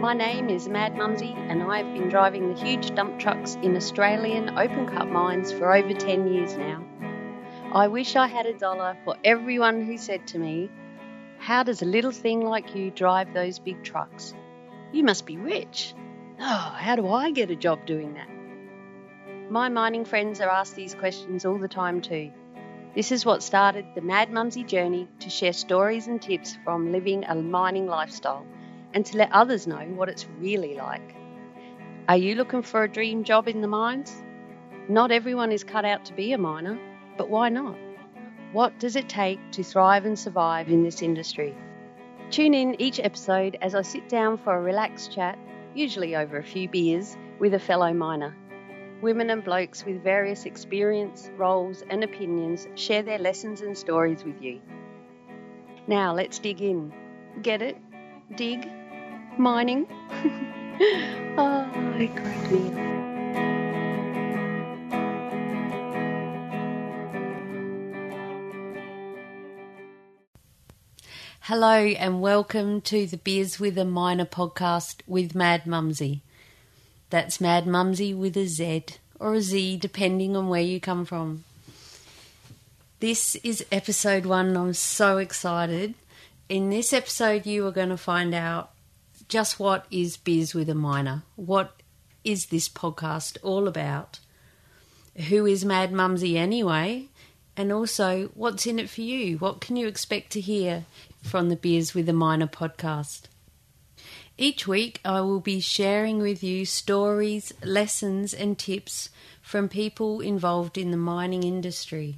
My name is Mad Mumsy, and I have been driving the huge dump trucks in Australian open cut mines for over 10 years now. I wish I had a dollar for everyone who said to me, How does a little thing like you drive those big trucks? You must be rich. Oh, how do I get a job doing that? My mining friends are asked these questions all the time too. This is what started the Mad Mumsy journey to share stories and tips from living a mining lifestyle and to let others know what it's really like. Are you looking for a dream job in the mines? Not everyone is cut out to be a miner, but why not? What does it take to thrive and survive in this industry? Tune in each episode as I sit down for a relaxed chat, usually over a few beers, with a fellow miner. Women and blokes with various experience, roles, and opinions share their lessons and stories with you. Now let's dig in. Get it? Dig? Mining? oh, it cracked me up. Hello and welcome to the Beers with a Miner podcast with Mad Mumsy. That's Mad Mumsy with a Z or a Z, depending on where you come from. This is episode one. I'm so excited. In this episode, you are going to find out just what is Beers with a Miner. What is this podcast all about? Who is Mad Mumsy anyway? And also, what's in it for you? What can you expect to hear from the Beers with a Miner podcast? Each week, I will be sharing with you stories, lessons, and tips from people involved in the mining industry.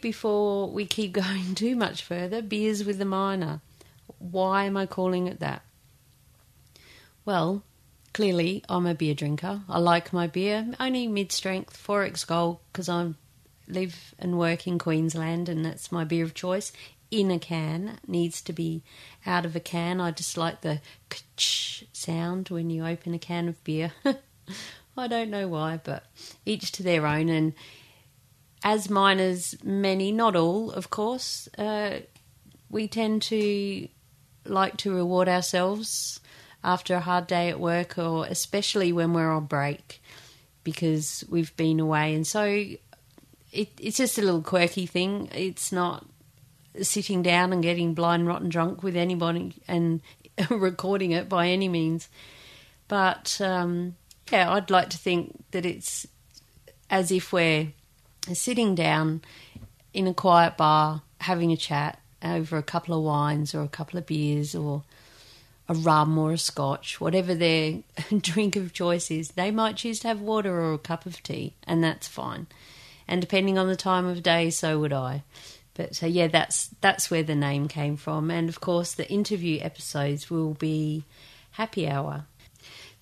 Before we keep going too much further, Beers with a Miner. Why am I calling it that? Well, clearly, I'm a beer drinker. I like my beer, only mid strength, 4x Gold, because I live and work in Queensland, and that's my beer of choice in a can needs to be out of a can. I just like the sound when you open a can of beer. I don't know why, but each to their own. And as miners, many, not all, of course, uh, we tend to like to reward ourselves after a hard day at work, or especially when we're on break because we've been away. And so it, it's just a little quirky thing. It's not sitting down and getting blind rotten drunk with anybody and recording it by any means. But um, yeah, I'd like to think that it's as if we're sitting down in a quiet bar having a chat over a couple of wines or a couple of beers or a rum or a scotch, whatever their drink of choice is. They might choose to have water or a cup of tea, and that's fine. And depending on the time of day, so would I. But so yeah, that's that's where the name came from. And of course, the interview episodes will be happy hour.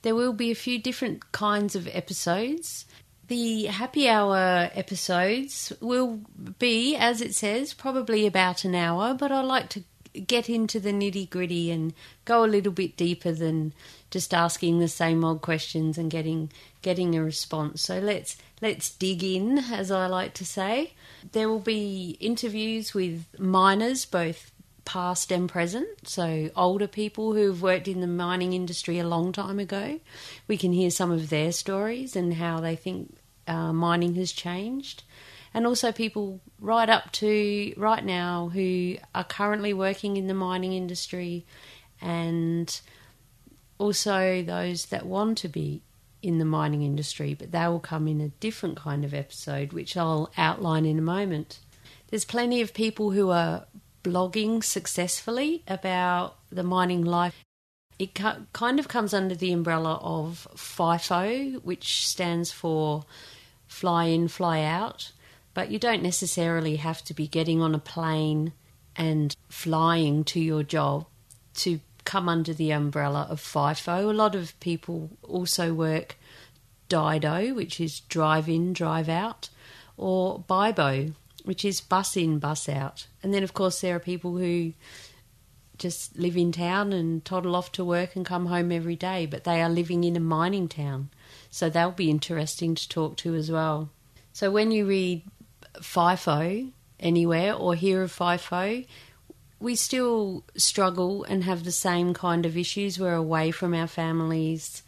There will be a few different kinds of episodes. The happy hour episodes will be, as it says, probably about an hour, but I like to get into the nitty gritty and go a little bit deeper than just asking the same old questions and getting getting a response. So let's let's dig in, as I like to say. There will be interviews with miners, both past and present, so older people who have worked in the mining industry a long time ago. We can hear some of their stories and how they think uh, mining has changed. And also people right up to right now who are currently working in the mining industry and also those that want to be in the mining industry, but they will come in a different kind of episode, which I'll outline in a moment. There's plenty of people who are blogging successfully about the mining life. It kind of comes under the umbrella of FIFO, which stands for fly in, fly out, but you don't necessarily have to be getting on a plane and flying to your job to come under the umbrella of FIFO. A lot of people also work DIDO, which is drive in, drive out, or BIBO, which is bus in, bus out. And then, of course, there are people who just live in town and toddle off to work and come home every day, but they are living in a mining town. So they'll be interesting to talk to as well. So when you read FIFO anywhere or hear of FIFO, we still struggle and have the same kind of issues. We're away from our families,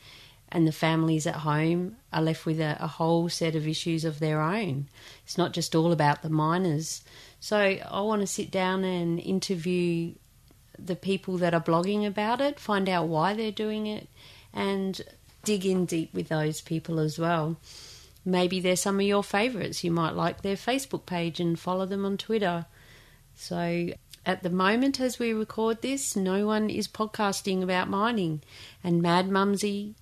and the families at home are left with a, a whole set of issues of their own. It's not just all about the miners. So I want to sit down and interview the people that are blogging about it, find out why they're doing it, and dig in deep with those people as well. Maybe they're some of your favourites. You might like their Facebook page and follow them on Twitter. So at the moment, as we record this, no one is podcasting about mining. And Mad Mumsy,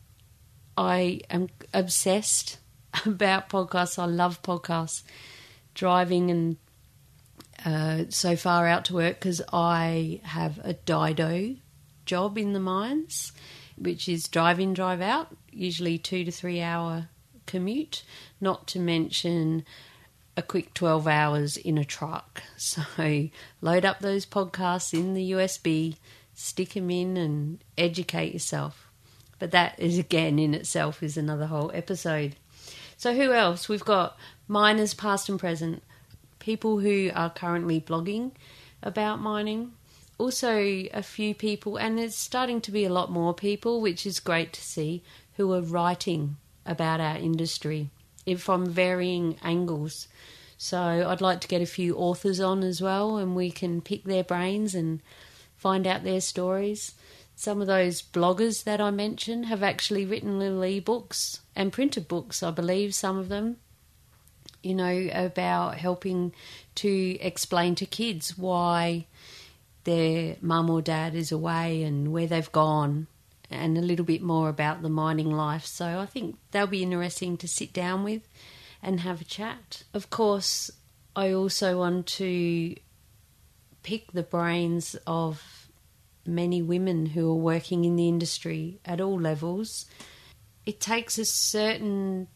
I am obsessed about podcasts. I love podcasts. Driving and uh, so far out to work because I have a DIDO job in the mines, which is drive in, drive out, usually two to three hour commute, not to mention a quick 12 hours in a truck. So load up those podcasts in the USB, stick them in, and educate yourself. But that is again in itself is another whole episode. So who else? We've got miners past and present, people who are currently blogging about mining. Also, a few people, and there's starting to be a lot more people, which is great to see, who are writing about our industry from varying angles. So I'd like to get a few authors on as well, and we can pick their brains and find out their stories. Some of those bloggers that I mentioned have actually written little e-books and printed books, I believe, some of them, you know, about helping to explain to kids why their mum or dad is away and where they've gone and a little bit more about the mining life. So I think they'll be interesting to sit down with and have a chat. Of course, I also want to pick the brains of many women who are working in the industry at all levels. It takes a certain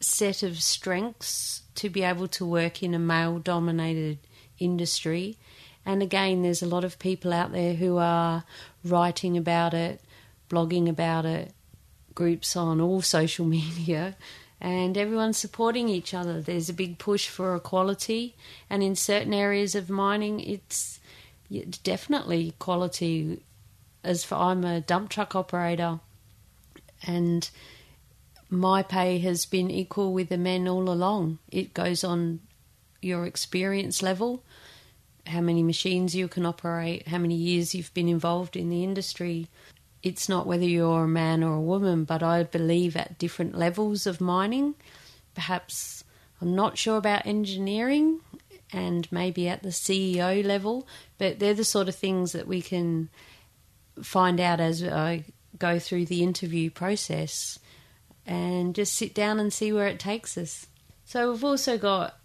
set of strengths to be able to work in a male dominated industry. And again, there's a lot of people out there who are writing about it, blogging about it, groups on all social media, and everyone's supporting each other. There's a big push for equality, and in certain areas of mining, it's definitely equality. As for I'm a dump truck operator, and my pay has been equal with the men all along. It goes on your experience level, how many machines you can operate, how many years you've been involved in the industry, it's not whether you're a man or a woman, but I believe at different levels of mining, perhaps I'm not sure about engineering and maybe at the CEO level, but they're the sort of things that we can find out as I go through the interview process and just sit down and see where it takes us. So we've also got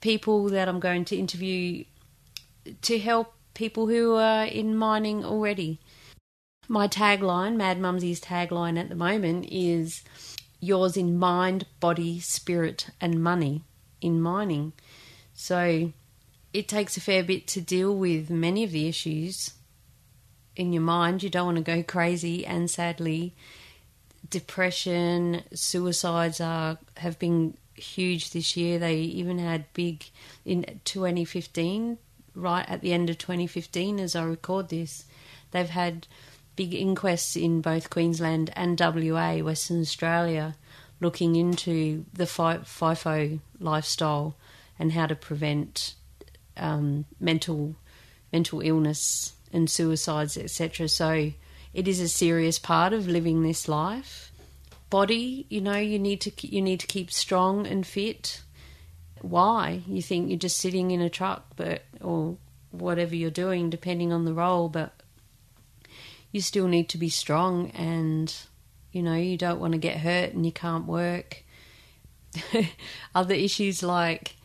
people that I'm going to interview to help people who are in mining already my tagline, Mad Mumsy's tagline at the moment is yours in mind, body, spirit, and money in mining. So it takes a fair bit to deal with many of the issues in your mind. You don't want to go crazy, and sadly, depression, suicides are have been huge this year. They even had big in 2015, right at the end of 2015, as I record this. They've had big inquests in both Queensland and WA, Western Australia, looking into the FIFO lifestyle and how to prevent um, mental mental illness and suicides, etc. So it is a serious part of living this life. Body, you know, you need to you need to keep strong and fit. Why? You think you're just sitting in a truck, but or whatever you're doing, depending on the role, but you still need to be strong and you know you don't want to get hurt and you can't work. Other issues like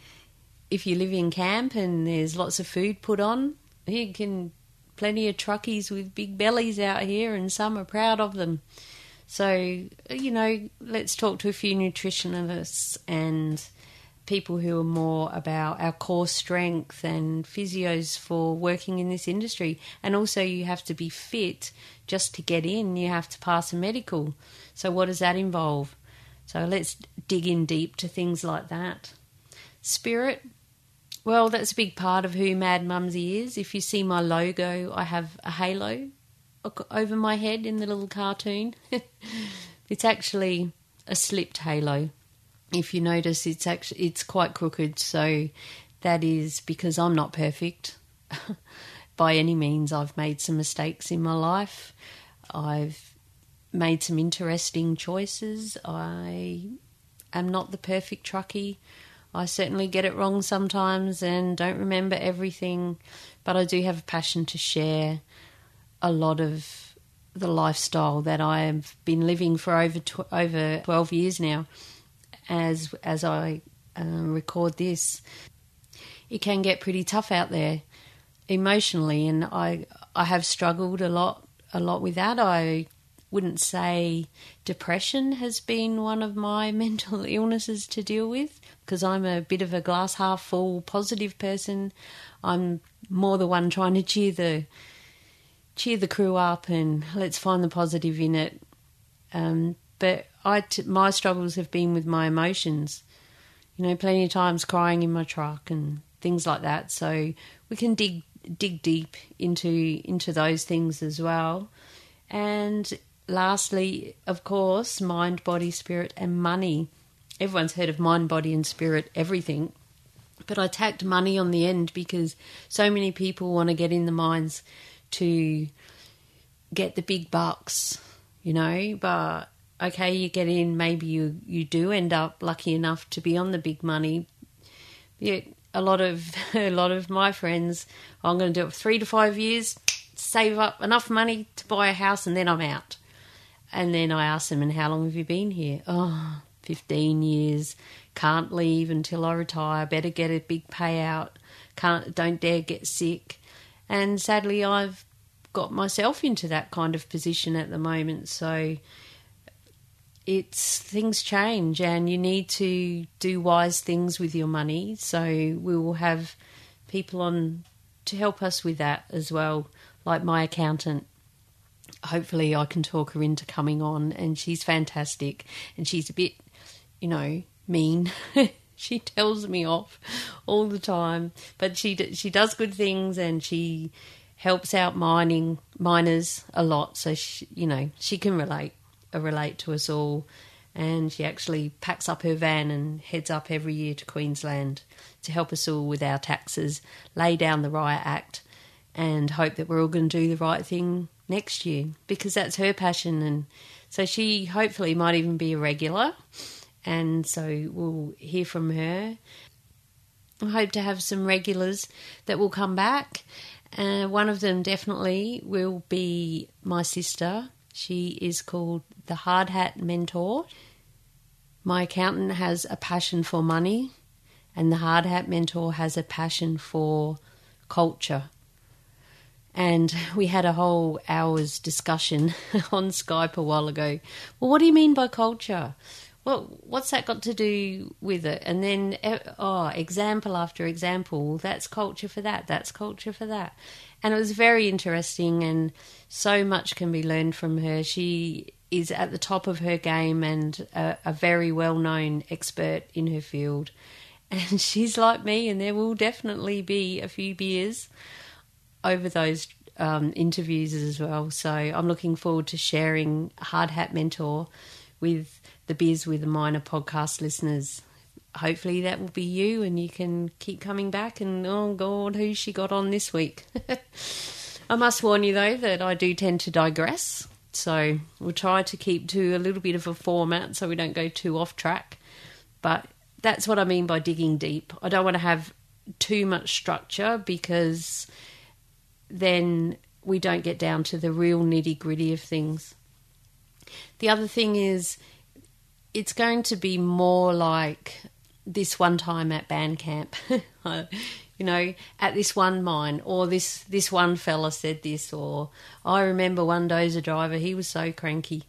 if you live in camp and there's lots of food put on you can plenty of truckies with big bellies out here and some are proud of them. So you know let's talk to a few nutritionists and people who are more about our core strength and physios for working in this industry. And also, you have to be fit just to get in, you have to pass a medical. So, what does that involve? So, let's dig in deep to things like that. Spirit, Well, that's a big part of who Mad Mumsy is. If you see my logo, I have a halo over my head in the little cartoon. it's actually a slipped halo. If you notice, it's actually it's quite crooked. So that is because I'm not perfect by any means. I've made some mistakes in my life. I've made some interesting choices. I am not the perfect truckie. I certainly get it wrong sometimes and don't remember everything, but I do have a passion to share a lot of the lifestyle that I have been living for over tw- over 12 years now as as I uh, record this it can get pretty tough out there emotionally and I I have struggled a lot a lot with that I wouldn't say depression has been one of my mental illnesses to deal with because I'm a bit of a glass half full positive person. I'm more the one trying to cheer the cheer the crew up and let's find the positive in it. Um, but I t- my struggles have been with my emotions. You know, plenty of times crying in my truck and things like that. So we can dig dig deep into into those things as well. And lastly, of course, mind, body, spirit, and money everyone's heard of mind, body, and spirit, everything. But I tacked money on the end because so many people want to get in the mines to get the big bucks, you know. But okay, you get in, maybe you, you do end up lucky enough to be on the big money. A lot of a lot of my friends, oh, I'm going to do it for three to five years, save up enough money to buy a house, and then I'm out. And then I ask them, and how long have you been here? Oh, 15 years, can't leave until I retire, better get a big payout, can't don't dare get sick. And sadly I've got myself into that kind of position at the moment, so it's things change and you need to do wise things with your money. So we will have people on to help us with that as well, like my accountant hopefully I can talk her into coming on and she's fantastic and she's a bit you know, mean. she tells me off all the time, but she she does good things and she helps out mining miners a lot. So she, you know she can relate relate to us all, and she actually packs up her van and heads up every year to Queensland to help us all with our taxes, lay down the riot act, and hope that we're all going to do the right thing next year because that's her passion and so she hopefully might even be a regular and so we'll hear from her. I hope to have some regulars that will come back. Uh, one of them definitely will be my sister. She is called the Hard Hat Mentor. My accountant has a passion for money, and the Hard Hat Mentor has a passion for culture. And we had a whole hour's discussion on Skype a while ago. Well, what do you mean by culture? well, what's that got to do with it? And then, oh, example after example, that's culture for that, that's culture for that. And it was very interesting, and so much can be learned from her. She is at the top of her game and a, a very well known expert in her field. And she's like me, and there will definitely be a few beers over those um, interviews as well. So I'm looking forward to sharing Hard Hat Mentor with the Beers with a Miner podcast listeners. Hopefully that will be you and you can keep coming back and oh god, who's she got on this week. I must warn you though that I do tend to digress. So we'll try to keep to a little bit of a format so we don't go too off track. But that's what I mean by digging deep. I don't want to have too much structure because then we don't get down to the real nitty gritty of things. The other thing is it's going to be more like this one time at band camp. you know, at this one mine, or this this one fella said this, or I remember one dozer driver, he was so cranky.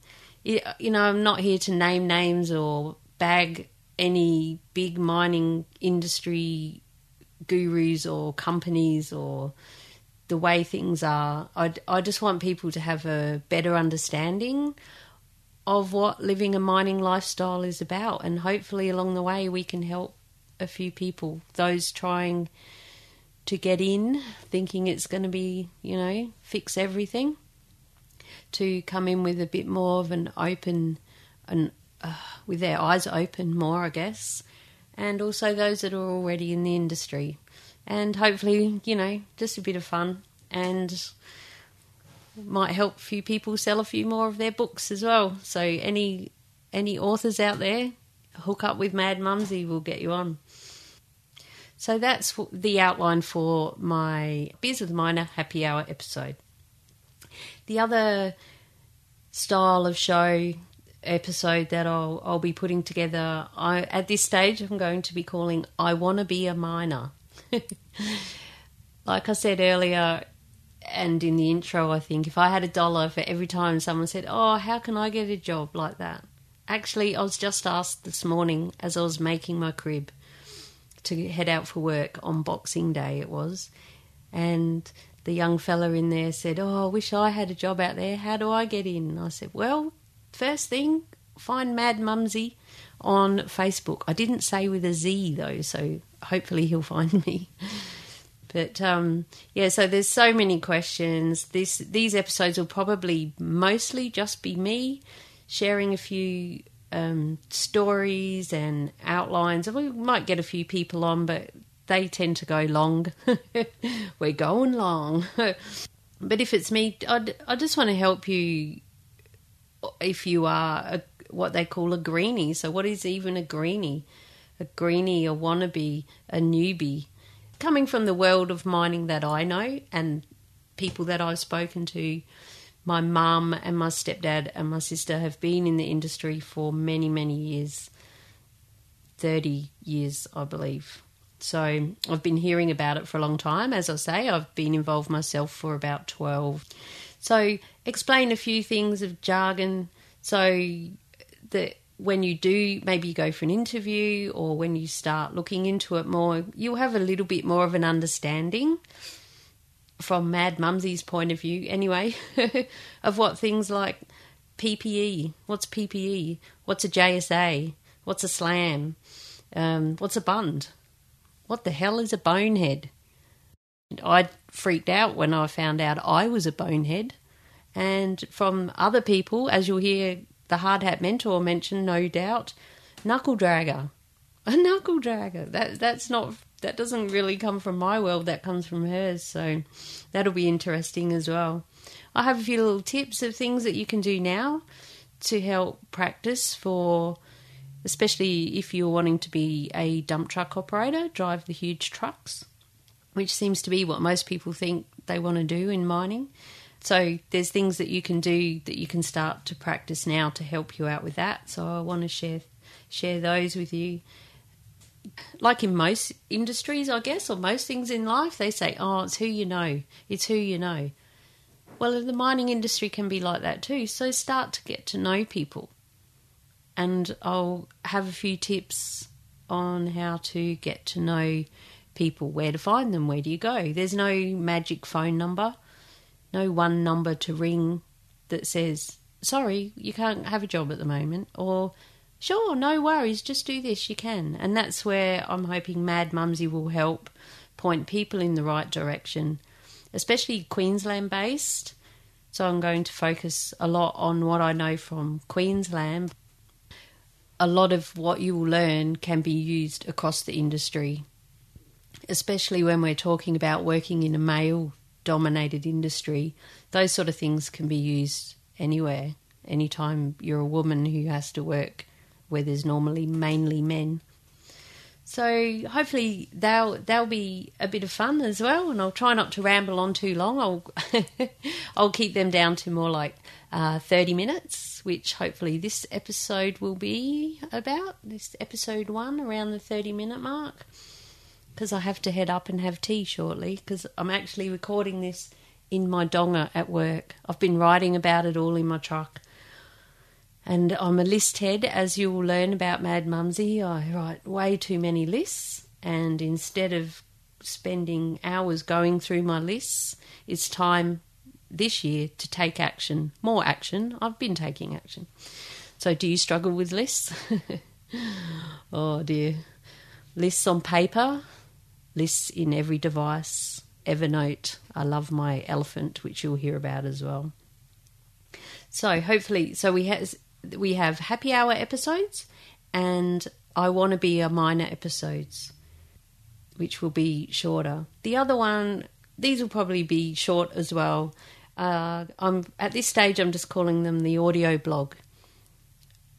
You know, I'm not here to name names or bag any big mining industry gurus or companies or the way things are. I, I just want people to have a better understanding of what living a mining lifestyle is about. And hopefully, along the way, we can help a few people. Those trying to get in, thinking it's going to be, you know, fix everything, to come in with a bit more of an open, and uh, with their eyes open more, I guess, and also those that are already in the industry, and hopefully, you know, just a bit of fun and might help a few people sell a few more of their books as well. So any any authors out there, hook up with Mad Mumsy, we'll get you on. So that's the outline for my Beers with Miner happy hour episode. The other style of show episode that I'll I'll be putting together, I at this stage I'm going to be calling I Wanna Be a Miner. like I said earlier, and in the intro, I think if I had a dollar for every time someone said, "Oh, how can I get a job like that?" Actually, I was just asked this morning as I was making my crib to head out for work on Boxing Day. It was, and the young fella in there said, "Oh, I wish I had a job out there. How do I get in?" I said, "Well, first thing, find Mad Mumsy on Facebook. I didn't say with a Z though, so hopefully he'll find me." But um, yeah, so there's so many questions. This these episodes will probably mostly just be me sharing a few um, stories and outlines. and We might get a few people on, but they tend to go long. We're going long. but if it's me, I'd, I just want to help you if you are a, what they call a greenie. So, what is even a greenie? A greenie, a wannabe, a newbie coming from the world of mining that I know and people that I've spoken to, my mum and my stepdad and my sister have been in the industry for many, many years 30 years, I believe. So I've been hearing about it for a long time. As I say, I've been involved myself for about 12. So, explain a few things of jargon so that when you do, maybe you go for an interview or when you start looking into it more, you'll have a little bit more of an understanding from Mad Mumsy's point of view, anyway, of what things like PPE, what's PPE, what's a JSA, what's a slam, um, what's a bund, what the hell is a bonehead? I freaked out when I found out I was a bonehead. And from other people, as you'll hear the hard hat mentor mentioned, no doubt, knuckle dragger. A knuckle dragger. That that's not that doesn't really come from my world. That comes from hers. So that'll be interesting as well. I have a few little tips of things that you can do now to help practice for, especially if you're wanting to be a dump truck operator, drive the huge trucks, which seems to be what most people think they want to do in mining. So there's things that you can do that you can start to practice now to help you out with that. So I want to share share those with you. Like in most industries, I guess, or most things in life, they say, "Oh, it's who you know. It's who you know." Well, the mining industry can be like that too. So start to get to know people. And I'll have a few tips on how to get to know people, where to find them, where do you go. There's no magic phone number no one number to ring that says, sorry, you can't have a job at the moment, or sure, no worries, just do this, you can. And that's where I'm hoping Mad Mumsy will help point people in the right direction, especially Queensland based. So I'm going to focus a lot on what I know from Queensland. A lot of what you will learn can be used across the industry, especially when we're talking about working in a male dominated industry, those sort of things can be used anywhere. Anytime you're a woman who has to work where there's normally mainly men. So hopefully they'll they'll be a bit of fun as well, and I'll try not to ramble on too long. I'll I'll keep them down to more like uh, thirty minutes, which hopefully this episode will be about. This episode one around the thirty minute mark because I have to head up and have tea shortly because I'm actually recording this in my donga at work. I've been writing about it all in my truck. And I'm a list head, as you will learn about Mad Mumsy. I write way too many lists, and instead of spending hours going through my lists, it's time this year to take action. More action. I've been taking action. So, do you struggle with lists? oh dear. lists on paper, lists in every device, Evernote. I love my elephant, which you'll hear about as well. So hopefully, so we have we have happy hour episodes, and I want to be a Miner episodes, which will be shorter. The other one, these will probably be short as well. Uh, I'm at this stage. I'm just calling them the audio blog.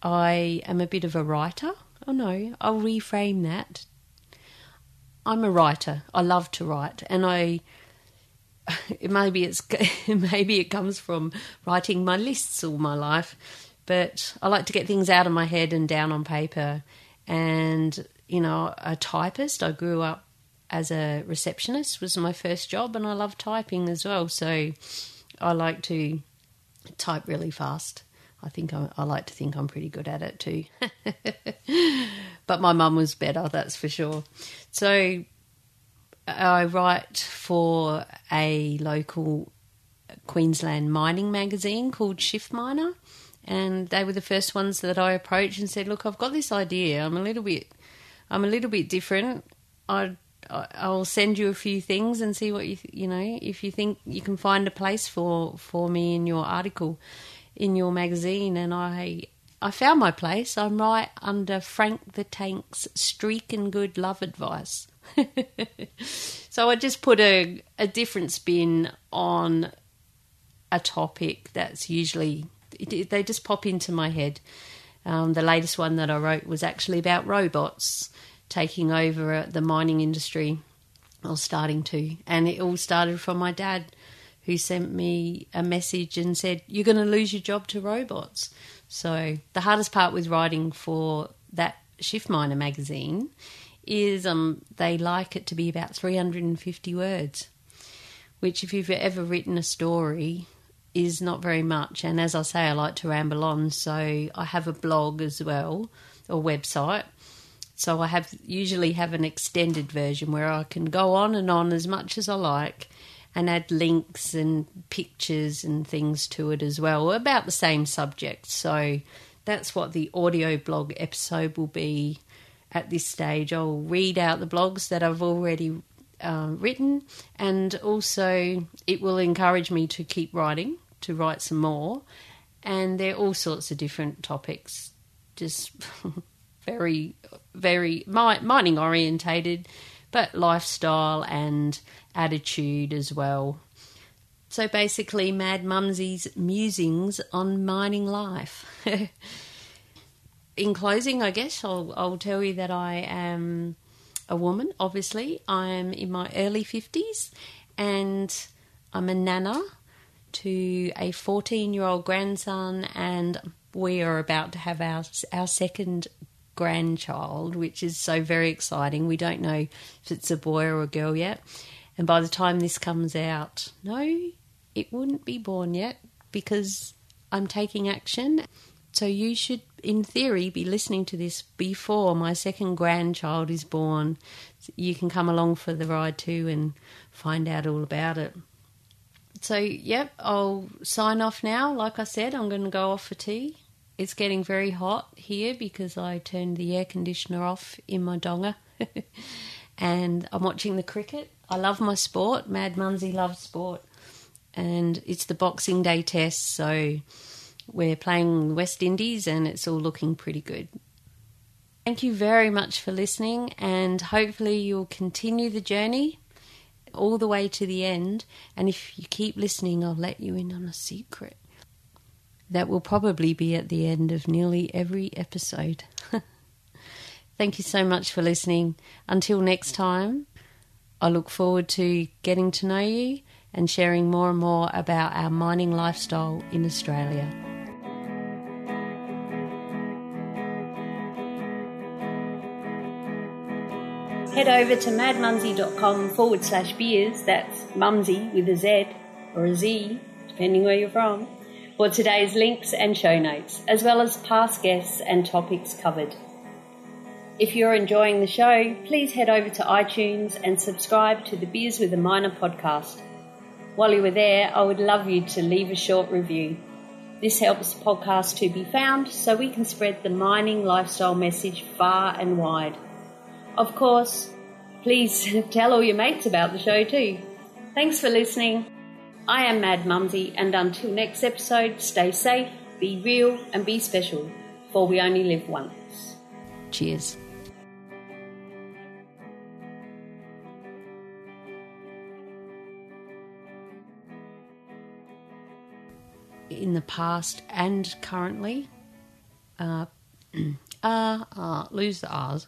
I am a bit of a writer. Oh no, I'll reframe that. I'm a writer. I love to write, and I maybe it's maybe it comes from writing my lists all my life, but I like to get things out of my head and down on paper. And you know, a typist. I grew up as a receptionist was my first job, and I love typing as well. So I like to type really fast. I think I, I, like to think I'm pretty good at it too. but my mum was better, that's for sure. So I write for a local Queensland mining magazine called Shift Miner, and they were the first ones that I approached and said, "Look, I've got this idea. I'm a little bit, I'm a little bit different. I, I'll send you a few things and see what you, you know, if you think you can find a place for for me in your article, in your magazine." And I I found my place. I'm right under Frank the Tank's streak and good love advice. so I just put a, a different spin on a topic that's usually, they just pop into my head. Um, the latest one that I wrote was actually about robots taking over the mining industry, or starting to. And it all started from my dad, who sent me a message and said, You're going to lose your job to robots. So the hardest part with writing for that Shift Miner magazine is um, they like it to be about 350 words, which, if you've ever written a story, is not very much. And as I say, I like to ramble on, so I have a blog as well, or website. So I have usually have an extended version where I can go on and on as much as I like and add links and pictures and things to it as well about the same subject. So that's what the audio blog episode will be at this stage. I'll read out the blogs that I've already uh, written, and also it will encourage me to keep writing, to write some more. And there are all sorts of different topics, just very, very mining orientated, but lifestyle and attitude as well. So basically, Mad Mumsy's musings on mining life. in closing, I guess I'll, I'll tell you that I am a woman, obviously. I'm in my early 50s and I'm a nana to a 14 year old grandson, and we are about to have our, our second grandchild, which is so very exciting. We don't know if it's a boy or a girl yet. And by the time this comes out, no, it wouldn't be born yet because I'm taking action. So you should in theory, be listening to this before my second grandchild is born. You can come along for the ride too and find out all about it. So, yep, I'll sign off now. Like I said, I'm going to go off for tea. It's getting very hot here because I turned the air conditioner off in my donga. and I'm watching the cricket. I love my sport. Mad Mumsy loves sport. And it's the Boxing Day test, so we're playing West Indies and it's all looking pretty good. Thank you very much for listening, and hopefully, you'll continue the journey all the way to the end. And if you keep listening, I'll let you in on a secret. That will probably be at the end of nearly every episode. Thank you so much for listening. Until next time, I look forward to getting to know you and sharing more and more about our mining lifestyle in Australia. head over to madmumsy.com forward slash beers, that's mumsy with a Z or a Z, depending where you're from, for today's links and show notes, as well as past guests and topics covered. If you're enjoying the show, please head over to iTunes and subscribe to the Beers with a Miner podcast. While you are there, I would love you to leave a short review. This helps the podcast to be found so we can spread the mining lifestyle message far and wide. Of course, please tell all your mates about the show too. Thanks for listening. I am Mad Mumsy, and until next episode, stay safe, be real, and be special, for we only live once. Cheers. in the past and currently. Uh, uh, uh, lose the R's.